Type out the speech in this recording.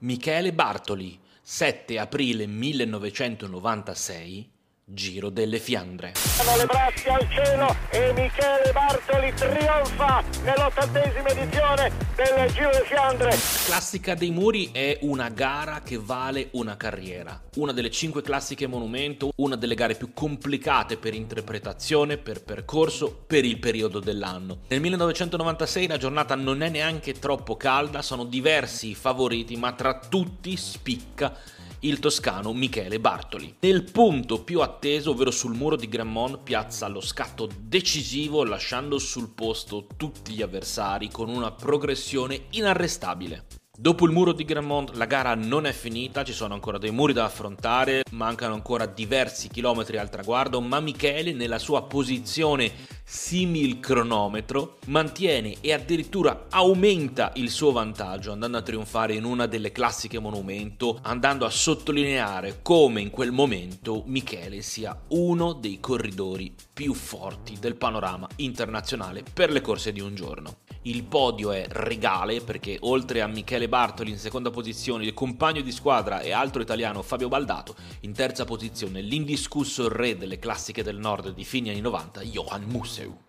Michele Bartoli, 7 aprile 1996, Giro delle Fiandre. Le braccia al cielo e Michele Bartoli trionfa nell'ottantesima edizione del Giro delle Fiandre. Classica dei Muri è una gara che vale una carriera. Una delle cinque classiche monumento, una delle gare più complicate per interpretazione, per percorso, per il periodo dell'anno. Nel 1996 la giornata non è neanche troppo calda, sono diversi i favoriti, ma tra tutti spicca il toscano Michele Bartoli. Nel punto più atteso, ovvero sul muro di Grandmont, piazza lo scatto decisivo lasciando sul posto tutti gli avversari con una progressione inarrestabile. Dopo il muro di Grandmont la gara non è finita, ci sono ancora dei muri da affrontare, mancano ancora diversi chilometri al traguardo, ma Michele nella sua posizione simil cronometro mantiene e addirittura aumenta il suo vantaggio andando a trionfare in una delle classiche monumento, andando a sottolineare come in quel momento Michele sia uno dei corridori più forti del panorama internazionale per le corse di un giorno. Il podio è regale perché oltre a Michele Bartoli in seconda posizione, il compagno di squadra e altro italiano Fabio Baldato, in terza posizione l'indiscusso re delle classiche del nord di fine anni 90, Johan Musseu.